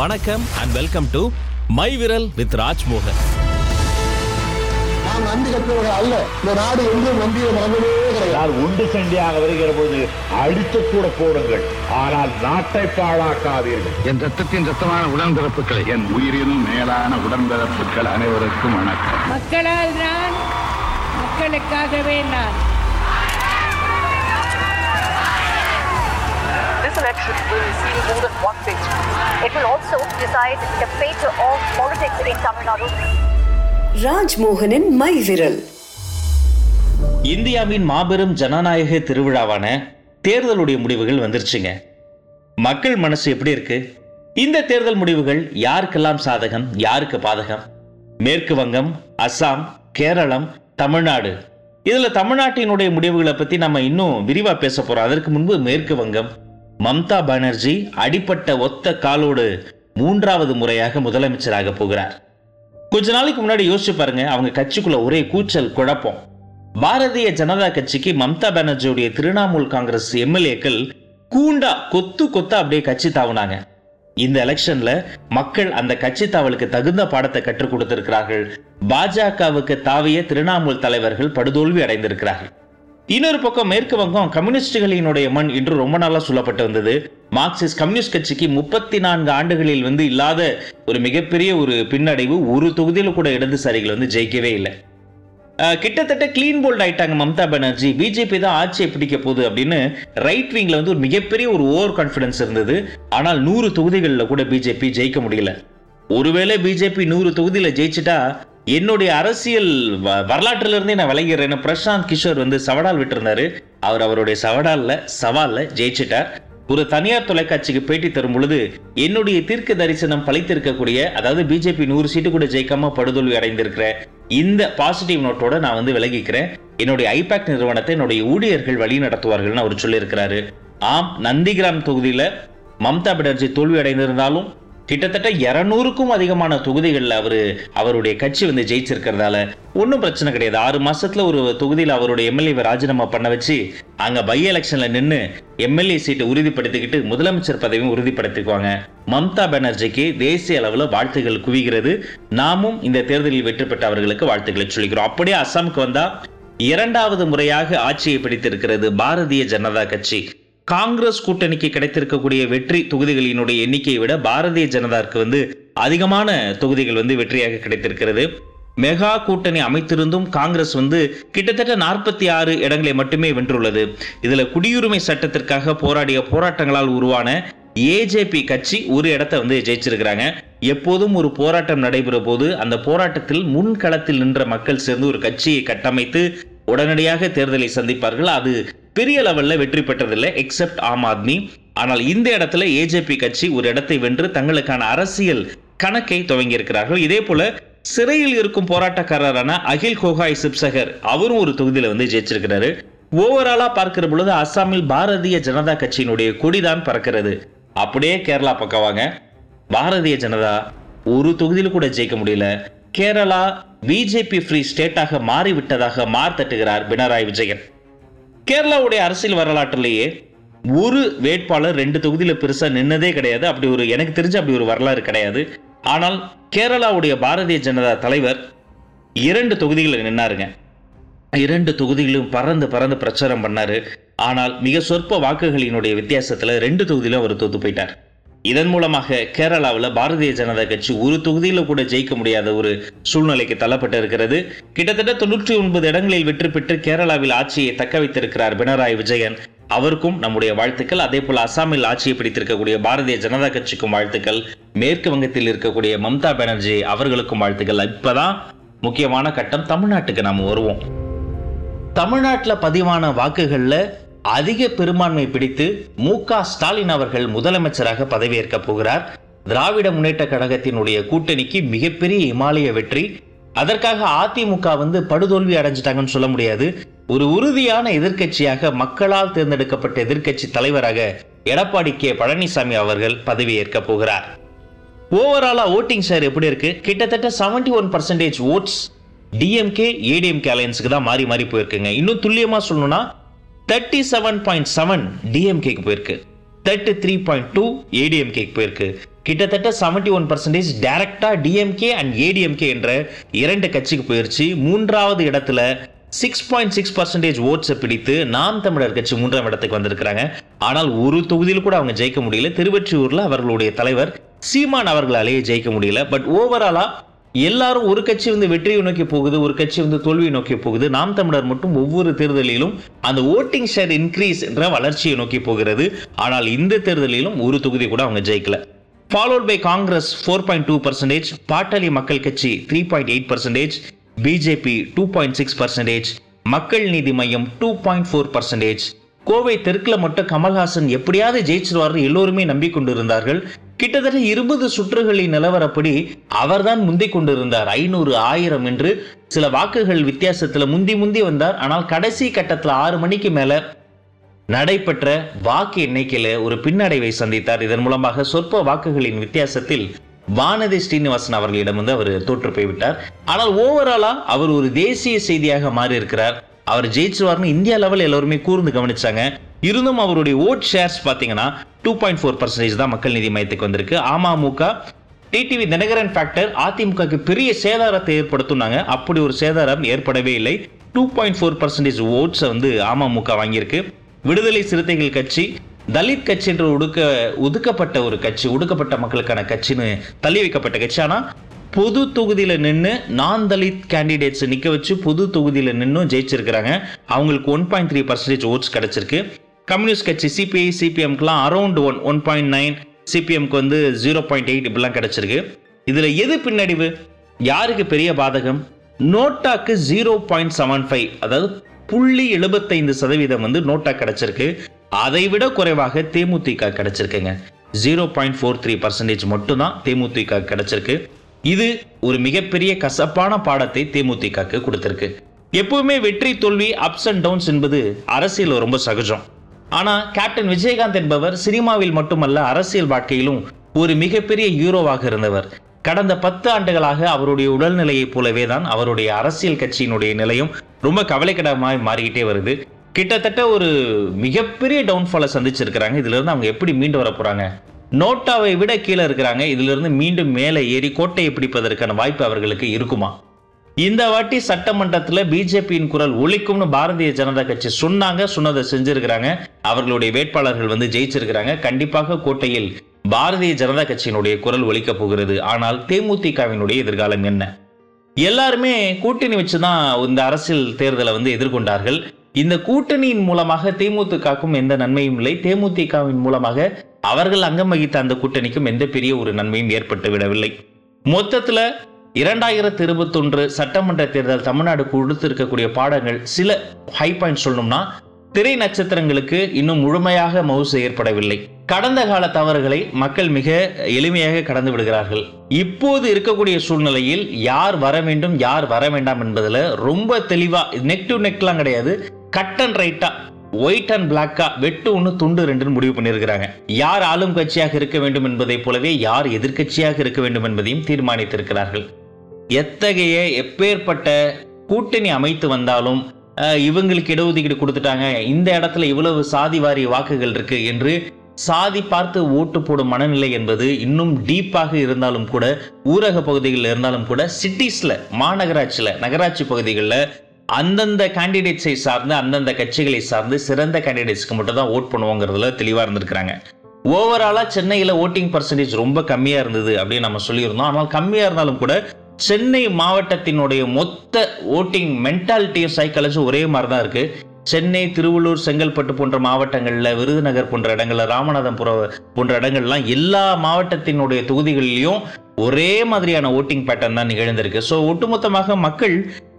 வணக்கம் and welcome to my விரல் with Rajmohan நாம் நன்றி கட்டுவர்கள் அல்ல. இந்த நாடு என்றும் நம்பிய மறந்ததே கிடையாது. உண்டு சண்டியாக வருகிற போது அடித்து கூட போடுங்கள். ஆனால் நாட்டை பாழாக்காதீர்கள். என் ரத்தத்தின் ரத்தமான உடன்பிறப்புகளை என் உயிரினும் மேலான உடன்பிறப்புகள் அனைவருக்கும் வணக்கம். மக்களால் நான் மக்களுக்காகவே நான் This election will see more than one thing. It will also decide the fate of politics in Tamil Nadu. ராஜ்மோகனின் மை விரல் இந்தியாவின் மாபெரும் ஜனநாயக திருவிழாவான தேர்தலுடைய முடிவுகள் வந்துருச்சுங்க. மக்கள் மனசு எப்படி இருக்கு? இந்த தேர்தல் முடிவுகள் யாருக்கெல்லாம் சாதகம் யாருக்கு பாதகம்? மேற்கு வங்கம் அஸ்ஸாம் கேரளம் தமிழ்நாடு. இதுல தமிழ்நாட்டினுடைய முடிவுகளை பத்தி நம்ம இன்னும் விரிவா பேச போறோம். அதற்கு முன்பு மேற்கு வங்கம் மம்தா பானர்ஜி அடிப்பட்ட ஒத்த காலோடு மூன்றாவது முறையாக முதலமைச்சராக போகிறார். கொஞ்ச நாளைக்கு முன்னாடி யோசிச்சு பாருங்க அவங்க கட்சிக்குள்ள ஒரே கூச்சல் குழப்பம். பாரதிய ஜனதா கட்சிக்கு மம்தா பானர்ஜியுடைய திரிணாமுல் காங்கிரஸ் எம்எல்ஏக்கள் கூண்டா கொத்து கொத்தா அப்படியே கட்சி தாவுனாங்க. இந்த எலெக்ஷன்ல மக்கள் அந்த கட்சி தாவலுக்கு தகுந்த பாடத்தை கற்றுக் கொடுத்திருக்கிறார்கள். பாஜகவுக்கு தாவிய திரிணாமுல் தலைவர்கள் படுதோல்வி அடைந்திருக்கிறார்கள். இன்னொரு பக்கம் மேற்கு வங்கம் கம்யூனிஸ்டுகளினுடைய மண் என்று ரொம்ப நாளாக சொல்லப்பட்டு வந்தது. மார்க்சிஸ்ட் கம்யூனிஸ்ட் கட்சிக்கு முப்பத்தி நான்கு ஆண்டுகளில் வந்து இல்லாத ஒரு மிகப்பெரிய ஒரு பின்னடைவு ஒரு தொகுதியில் கூட இடதுசாரிகள் வந்து ஜெயிக்கவே இல்லை. கிட்டத்தட்ட கிளீன் போல்ட் ஆயிட்டாங்க மம்தா பானர்ஜி. பிஜேபி தான் ஆட்சியை பிடிக்க போகுது அப்படின்னு ரைட் விங்ல வந்து ஒரு மிகப்பெரிய ஒரு ஓவர் கான்ஃபிடன்ஸ் இருந்தது. ஆனால் நூறு தொகுதிகளில் கூட பிஜேபி ஜெயிக்க முடியல. ஒருவேளை பிஜேபி நூறு தொகுதியில் ஜெயிச்சிட்டா என்னுடைய அரசியல் வ- இருந்தே நான் விளைகிறேன்னு பிரசாந்த் கிஷோர் வந்து சவடால் விட்டுருந்தாரு. அவர் அவருடைய சவடாலில் சவால்ல ஜெயிச்சிட்டார். ஒரு தனியார் தொலைக்காட்சிக்கு பேட்டி தரும் பொழுது என்னுடைய தீர்க்க தரிசனம் பழித்திருக்கக்கூடிய அதாவது பிஜேபி நூறு சீட்டு கூட ஜெயிக்காம படுதோல்வி அடைந்திருக்கிற இந்த பாசிட்டிவ் நோட்டோட நான் வந்து விலகிக்கிறேன் என்னுடைய ஐபேக் நிறுவனத்தை என்னுடைய ஊழியர்கள் வழி நடத்துவார்கள்னு அவர் சொல்லியிருக்கிறாரு. ஆம் நந்திகிராம் தொகுதியில மம்தா பானர்ஜி தோல்வி அடைந்திருந்தாலும் கிட்டத்தட்ட இருநூறுக்கும் அதிகமான தொகுதிகளில் அவர் அவருடைய கட்சி வந்து ஜெயிச்சிருக்கிறதால ஒன்றும் பிரச்சனை கிடையாது. ஆறு மாசத்துல ஒரு தொகுதியில் அவருடைய எம்எல்ஏவை ராஜினாமா பண்ண வச்சு அங்க பை எலெக்ஷன்ல நின்று எம்எல்ஏ சீட்டை உறுதிப்படுத்திக்கிட்டு முதலமைச்சர் பதவியும் உறுதிப்படுத்திக்குவாங்க. மம்தா பானர்ஜிக்கு தேசிய அளவில் வாழ்த்துகள் குவிகிறது. நாமும் இந்த தேர்தலில் வெற்றி பெற்ற அவர்களுக்கு வாழ்த்துக்களை சொல்லிக்கிறோம். அப்படியே அசாமுக்கு வந்தா இரண்டாவது முறையாக ஆட்சியை பிடித்திருக்கிறது பாரதிய ஜனதா கட்சி. காங்கிரஸ் கூட்டணிக்கு கிடைத்திருக்கக்கூடிய வெற்றி தொகுதிகளினுடைய எண்ணிக்கையை விட பாரதிய ஜனதாவுக்கு வந்து அதிகமான தொகுதிகள் வந்து வெற்றியாக கிடைத்திருக்கிறது. மெகா கூட்டணி அமைத்திருந்தும் காங்கிரஸ் வந்து கிட்டத்தட்ட நாற்பத்தி ஆறு இடங்களை மட்டுமே வென்றுள்ளது. இதுல குடியுரிமை சட்டத்திற்காக போராடிய போராட்டங்களால் உருவான ஏஜேபி கட்சி ஒரு இடத்தை வந்து ஜெயிச்சிருக்கிறாங்க. எப்போதும் ஒரு போராட்டம் நடைபெறும் போது அந்த போராட்டத்தில் முன்களத்தில் நின்ற மக்கள் சேர்ந்து ஒரு கட்சியை கட்டமைத்து உடனடியாக தேர்தலை சந்திப்பார்கள். அது பெரிய லெவலில் வெற்றி பெற்றதில்லை எக்ஸப்ட் ஆம் ஆத்மி. ஆனால் இந்த இடத்துல ஏஜேபி கட்சி ஒரு இடத்தை வென்று தங்களுக்கான அரசியல் கணக்கை துவங்கியிருக்கிறார்கள். இதே போல சிறையில் இருக்கும் போராட்டக்காரரான அகில் கோகாய் சிப்சகர் அவரும் ஒரு தொகுதியில் வந்து ஜெயிச்சிருக்கிறாரு. ஓவராலா பார்க்கிற பொழுது அஸ்ஸாமில் பாரதிய ஜனதா கட்சியினுடைய கொடிதான் பறக்கிறது. அப்படியே கேரளா பக்கம் வாங்க. பாரதிய ஜனதா ஒரு தொகுதியில் கூட ஜெயிக்க முடியல. கேரளா பிஜேபி ஃப்ரீ ஸ்டேட்டாக மாறிவிட்டதாக மார்த்தட்டுகிறார் பினராயி விஜயன். கேரளாவுடைய அரசியல் வரலாற்றிலேயே ஒரு வேட்பாளர் ரெண்டு தொகுதியில் பெருசாக நின்னதே கிடையாது. அப்படி ஒரு எனக்கு தெரிஞ்ச அப்படி ஒரு வரலாறு கிடையாது. ஆனால் கேரளாவுடைய பாரதிய ஜனதா தலைவர் இரண்டு தொகுதிகளில் நின்னாருங்க. இரண்டு தொகுதிகளும் பறந்து பறந்து பிரச்சாரம் பண்ணாரு. ஆனால் மிக சொற்ப வாக்குகளினுடைய வித்தியாசத்தில் ரெண்டு தொகுதியிலும் அவர் தோத்து போயிட்டார். இதன் மூலமாக கேரளாவில் பாரதிய ஜனதா கட்சி ஒரு தொகுதியில கூட ஜெயிக்க முடியாத ஒரு சூழ்நிலைக்கு தள்ளப்பட்டு இருக்கிறது கிட்டத்தட்ட தொண்ணூற்றி ஒன்பது இடங்களில் வெற்றி பெற்று கேரளாவில் ஆட்சியை தக்க வைத்திருக்கிறார் பினராயி விஜயன். அவருக்கும் நம்முடைய வாழ்த்துக்கள். அதே போல அசாமில் ஆட்சியை பிடித்திருக்கக்கூடிய பாரதிய ஜனதா கட்சிக்கும் வாழ்த்துக்கள். மேற்கு வங்கத்தில் இருக்கக்கூடிய மம்தா பானர்ஜி அவர்களுக்கும் வாழ்த்துக்கள். இப்பதான் முக்கியமான கட்டம் தமிழ்நாட்டுக்கு நாம் வருவோம். தமிழ்நாட்டில் பதிவான வாக்குகள்ல அதிக பெரும்பான்மை பிடித்து மு க ஸ்டாலின் அவர்கள் முதலமைச்சராக பதவியேற்க போகிறார். திராவிட முன்னேற்ற கழகத்தினுடைய கூட்டணிக்கு மிகப்பெரிய இமாலய வெற்றி. அதற்காக அதிமுக வந்து படுதோல்வி அடைஞ்சிட்டாங்கன்னு சொல்ல முடியாது. ஒரு உறுதியான எதிர்க்கட்சியாக மக்களால் தேர்ந்தெடுக்கப்பட்ட எதிர்க்கட்சி தலைவராக எடப்பாடி கே பழனிசாமி அவர்கள் பதவியேற்க போகிறார். ஓவராலா ஓட்டிங் ஷேர் எப்படி இருக்கு? கிட்டத்தட்ட 71% one percentage votes DMK ADMK அலையன்ஸுக்கு தான் மாறி மாறி போயிருக்குங்க. இன்னும் துல்லியமா சொல்லணும்னா தேர்ட்டி செவன் பாயிண்ட் செவன் டிஎம்கேக்கு போயிருக்கு. தேர்ட்டி த்ரீ பாயிண்ட் டூ ஏடிஎம்கேக்கு போயிருக்கு. கிட்டத்தட்ட 71% ஒன் பர்சன்டேஜ் டைரக்டா டிஎம்கே அண்ட் ஏடிஎம்கே என்ற இரண்டு கட்சிக்கு போயிருச்சு. மூன்றாவது இடத்துல சிக்ஸ் பாயிண்ட் சிக்ஸ் பர்சன்டேஜ் ஓட்ஸை பிடித்து நாம் தமிழர் கட்சி மூன்றாம் இடத்துக்கு வந்திருக்கிறாங்க. ஆனால் ஒரு தொகுதியில் கூட அவங்க ஜெயிக்க முடியல. திருவெற்றியூர்ல அவர்களுடைய தலைவர் சீமான் அவர்களாலேயே ஜெயிக்க முடியல. பட் ஓவராலா எல்லாரும் ஒரு கட்சி வந்து வெற்றியை நோக்கி போகுது ஒரு கட்சி வந்து தோல்வியை நோக்கி போகுது. நாம் தமிழர் மட்டும் ஒவ்வொரு தேர்தலிலும் அந்த ஓட்டிங் ஷேர் இன்க்ரீஸ் என்ற வளர்ச்சியை நோக்கி போகிறது. ஆனால் இந்த தேர்தலிலும் ஒரு தொகுதி கூட அவங்க ஜெயிக்கல. Followed by Congress four point two percentage Pattali Makkal Katchi three point eight percentage BJP two point six percentage Makkal Needhi Maiam two point four percentage Kovai தெற்குல மட்டும் கமல்ஹாசன் எப்படியாவது ஜெயிச்சிருவார் எல்லோருமே நம்பிக்கொண்டிருந்தார்கள். கிட்டத்தட்ட இருபது சுற்றுகளின் நிலவரப்படி அவர்தான் முந்தி கொண்டிருந்தார். ஐநூறு ஆயிரம் என்று சில வாக்குகள் வித்தியாசத்தில் முந்தி முந்தி வந்தார். ஆனால் கடைசி கட்டத்தில் ஆறு மணிக்கு மேல நடைபெற்ற வாக்கு எண்ணிக்கையில ஒரு பின்னடைவை சந்தித்தார். இதன் மூலமாக சொற்ப வாக்குகளின் வித்தியாசத்தில் வானதி ஸ்ரீனிவாசன் அவர்களிடம் வந்து அவர் தோற்று போய்விட்டார். ஆனால் ஓவராலா அவர் ஒரு தேசிய செய்தியாக மாறி இருக்கிறார் அவர் ஜெயிச்சுவார்னு இந்தியா லெவல் எல்லாருமே கூர்ந்து கவனிச்சாங்க. இருந்தும் அவருடைய ஓட் ஷேர்ஸ் பார்த்தீங்கன்னா டூ பாயிண்ட் ஃபோர் பர்சன்டேஜ் தான் மக்கள் நீதி மையத்துக்கு வந்திருக்கு. அமமுக டிடிவி தினகரன் ஃபேக்டர் அதிமுகவுக்கு பெரிய சேதாரத்தை ஏற்படுத்தினாங்க. அப்படி ஒரு சேதாரம் ஏற்படவே இல்லை. டூ பாயிண்ட் ஃபோர் பர்சன்டேஜ் ஓட்ஸை வந்து அமமுக வாங்கியிருக்கு. விடுதலை சிறுத்தைகள் கட்சி தலித் கட்சி என்று ஒடுக்க ஒதுக்கப்பட்ட ஒரு கட்சி ஒடுக்கப்பட்ட மக்களுக்கான கட்சின்னு தள்ளி வைக்கப்பட்ட கட்சி. ஆனால் பொது தொகுதியில் நின்று நான் தலித் கேண்டிடேட்ஸ் நிற்க வச்சு பொது தொகுதியில் நின்றும் ஜெயிச்சிருக்கிறாங்க. அவங்களுக்கு one point three percentage votes கிடச்சிருக்கு. கம்யூனிஸ்ட் கட்சி CBI சிபிஎம்க்குலாம் around one one point nine சிபிஎம்க்கு வந்து ஜீரோ பாயிண்ட் எயிட் இப்படிலாம் கிடச்சிருக்கு. இதில் எது பின்னடைவு? யாருக்கு பெரிய பாதகம்? நோட்டாக்கு ஜீரோ பாயிண்ட் செவன் ஃபைவ் அதாவது புள்ளி எழுபத்தைந்து சதவீதம் வந்து நோட்டா கிடைச்சிருக்கு. அதை விட குறைவாக தேமுதிக கிடச்சிருக்குங்க. Zero point four three percentage மட்டும்தான் தேமுதிக கிடச்சிருக்கு. இது ஒரு மிகப்பெரிய கசப்பான பாடத்தை தேமுதிகக்கு கொடுத்துருக்கு. எப்பவுமே வெற்றி தோல்வி அப்ஸ் அண்ட் டவுன்ஸ் என்பது அரசியல் ரொம்ப சகஜம். ஆனால் கேப்டன் விஜயகாந்த் என்பவர் சினிமாவில் மட்டுமல்ல அரசியல் வாழ்க்கையிலும் ஒரு மிகப்பெரிய ஹீரோவாக இருந்தவர். கடந்த பத்து ஆண்டுகளாக அவருடைய உடல்நிலையைப் போலவே தான் அவருடைய அரசியல் கட்சியினுடைய நிலையும் ரொம்ப கவலைக்கிடமாக மாறிக்கிட்டே வருது. கிட்டத்தட்ட ஒரு மிகப்பெரிய டவுன்ஃபாலை சந்திச்சிருக்கிறாங்க. இதிலிருந்து அவங்க எப்படி மீண்டு வர போகிறாங்க நோட்டாவை விட கீழே இருக்கிறாங்க. இதிலிருந்து மீண்டும் மேலே ஏறி கோட்டையை பிடிப்பதற்கான வாய்ப்பு அவர்களுக்கு இருக்குமா? இந்த வாட்டி சட்டமன்றத்தில் பிஜேபியின் குரல் ஒழிக்கும்னு பாரதிய ஜனதா கட்சி சொன்னாங்க சொன்னதை செஞ்சிருக்கிறாங்க. அவர்களுடைய வேட்பாளர்கள் வந்து ஜெயிச்சிருக்கிறாங்க. கண்டிப்பாக கோட்டையில் பாரதிய ஜனதா கட்சியினுடைய குரல் ஒழிக்கப் போகிறது. ஆனால் தேமுதிகவினுடைய எதிர்காலம் என்ன? எல்லாருமே கூட்டணி வச்சு தான் இந்த அரசியல் தேர்தலை வந்து எதிர்கொண்டார்கள். இந்த கூட்டணியின் மூலமாக தேமுதிகவுக்கும் எந்த நன்மையும் இல்லை. தேமுதிகவின் மூலமாக அவர்கள் அங்கம் வகித்த அந்த கூட்டணிக்கும் எந்த பெரிய ஒரு நன்மையும் ஏற்பட்டு விடவில்லை. மொத்தத்தில் இரண்டாயிரத்தி இருபத்தொன்று சட்டமன்ற தேர்தல் தமிழ்நாடு கொடுத்திருக்கக்கூடிய பாடங்கள் சில ஹை பாயிண்ட் சொல்லணும்னா திரை நட்சத்திரங்களுக்கு இன்னும் முழுமையாக மவுசு ஏற்படவில்லை. கடந்த கால தவறுகளை மக்கள் மிக எளிமையாக கடந்து விடுகிறார்கள். இப்போது இருக்கக்கூடிய சூழ்நிலையில் யார் வர வேண்டும் யார் வர வேண்டாம் என்பதில் ரொம்ப தெளிவாக நெக் டு நெக்லாம் கிடையாது. கட் அண்ட் ரைட்டா ஒயிட் அண்ட் பிளாக்கா வெட்டு ஒன்று துண்டு ரெண்டுன்னு முடிவு பண்ணியிருக்கிறாங்க. யார் ஆளும் கட்சியாக இருக்க வேண்டும் என்பதைப் போலவே யார் எதிர்க்கட்சியாக இருக்க வேண்டும் என்பதையும் தீர்மானித்திருக்கிறார்கள். எத்தகைய எப்பேற்பட்ட கூட்டணி அமைத்து வந்தாலும் இவங்களுக்கு இடஒதுக்கீடு கொடுத்துட்டாங்க இந்த இடத்துல இவ்வளவு சாதி வாரி வாக்குகள் இருக்கு என்று சாதி பார்த்து ஓட்டு போடும் மனநிலை என்பது இன்னும் டீப்பாக இருந்தாலும் கூட ஊரக பகுதிகளில் இருந்தாலும் கூட சிட்டிஸில் மாநகராட்சியில் நகராட்சி பகுதிகளில் அந்தந்த கேண்டிடேட்ஸை சார்ந்து அந்தந்த கட்சிகளை சார்ந்து சிறந்த கேண்டிடேட்ஸ்க்கு மட்டும் தான் ஓட் பண்ணுவோங்கிறதுல தெளிவாக இருந்திருக்கிறாங்க. ஓவராலாக சென்னையில் ஓட்டிங் பர்சன்டேஜ் ரொம்ப கம்மியாக இருந்தது அப்படின்னு நம்ம சொல்லியிருந்தோம். ஆனால் கம்மியாக இருந்தாலும் கூட சென்னை மாவட்டத்தினுடைய மொத்த ஓட்டிங் மென்டாலிட்டியும் சைக்காலஜி ஒரே மாதிரி தான் இருக்கு. சென்னை திருவள்ளூர் செங்கல்பட்டு போன்ற மாவட்டங்களில் விருதுநகர் போன்ற இடங்களில் ராமநாதபுரம் போன்ற இடங்கள்லாம் எல்லா மாவட்டத்தினுடைய தொகுதிகளிலையும் ஒரே மாதிரியான ஓட்டிங் பேட்டர்ன் தான் நிகழ்ந்திருக்கு. ஸோ ஒட்டுமொத்தமாக மக்கள்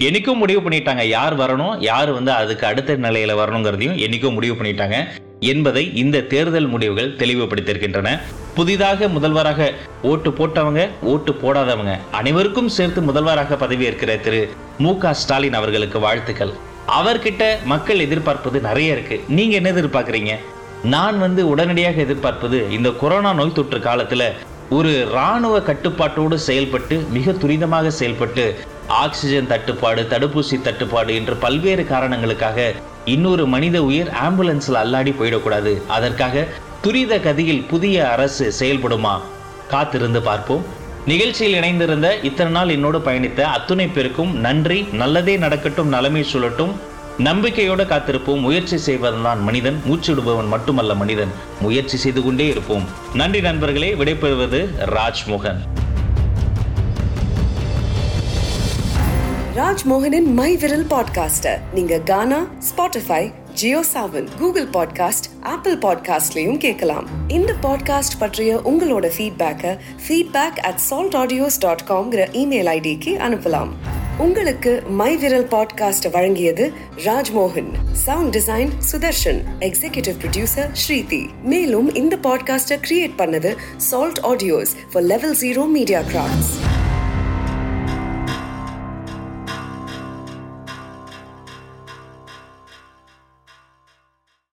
என்னைக்கும் முடிவு பண்ணிட்டாங்க. யார் வரணும் யார் வந்து அதுக்கு அடுத்த நிலையில வரணுங்கிறதையும் என்னைக்கும் முடிவு பண்ணிட்டாங்க. என்பதை இந்த தேர்தல் முடிவுகள் தெளிவுபடுத்தியிருக்கின்றன. புதிதாக முதல்வராக ஓட்டு போட்டவங்க ஓட்டு போடாதவங்க அனைவருக்கும் சேர்த்து முதல்வராக பதவியேற்கிற திரு. மு. க. ஸ்டாலின் அவர்களுக்கு வாழ்த்துக்கள். அவர்கிட்ட மக்கள் எதிர்பார்ப்பது நிறைய இருக்கு. நீங்க என்ன எதிர்பார்க்குறீங்க? நான் வந்து உடனடியாக எதிர்பார்ப்பது இந்த கொரோனா நோய் தொற்று காலத்துல ஒரு இராணுவ கட்டுப்பாட்டோடு செயல்பட்டு மிக துரிதமாக செயல்பட்டு ஆக்சிஜன் தட்டுப்பாடு தடுப்பூசி தட்டுப்பாடு என்று பல்வேறு காரணங்களுக்காக இன்னொரு மனித உயிர் ஆம்புலன்ஸ்ல அல்லாடி போயிடக்கூடாது. அதற்காக துரித கதியில் புதிய அரசு செயல்படுமா? காத்திருந்து பார்ப்போம். நிகழ்ச்சியில் இணைந்திருந்த இத்தனை நாள் என்னோடு பயணித்த அத்துணை பேருக்கும் நன்றி. நல்லதே நடக்கட்டும் நலமே சொல்லட்டும் நம்பிக்கையோடு காத்திருப்போம். முயற்சி செய்வதுதான் மனிதன் மூச்சுடுபவன் மட்டுமல்ல மனிதன். முயற்சி செய்து கொண்டே இருப்போம். நன்றி நண்பர்களே. விடைபெறுவது ராஜ்மோகன். ராஜ்மோகனின் மை விரல் பாட்காஸ்டர் நீங்க Gaana Spotify Jio Saavn Google podcast Apple பாட்காஸ்ட்லயும் கேட்கலாம். இந்த பாட்காஸ்ட் பற்றிய உங்களோட ஃபீட்பேக்கை feedback at salt audios dot காம்ங்கிற email ஐடிக்கு அனுப்பலாம். உங்களுக்கு மை விரல் பாட்காஸ்ட் வழங்கியது Rajmohan. Sound design Sudarshan executive producer Shreethi மேலும் இந்த பாட்காஸ்டை கிரியேட் பண்ணது salt audios for level zero media crafts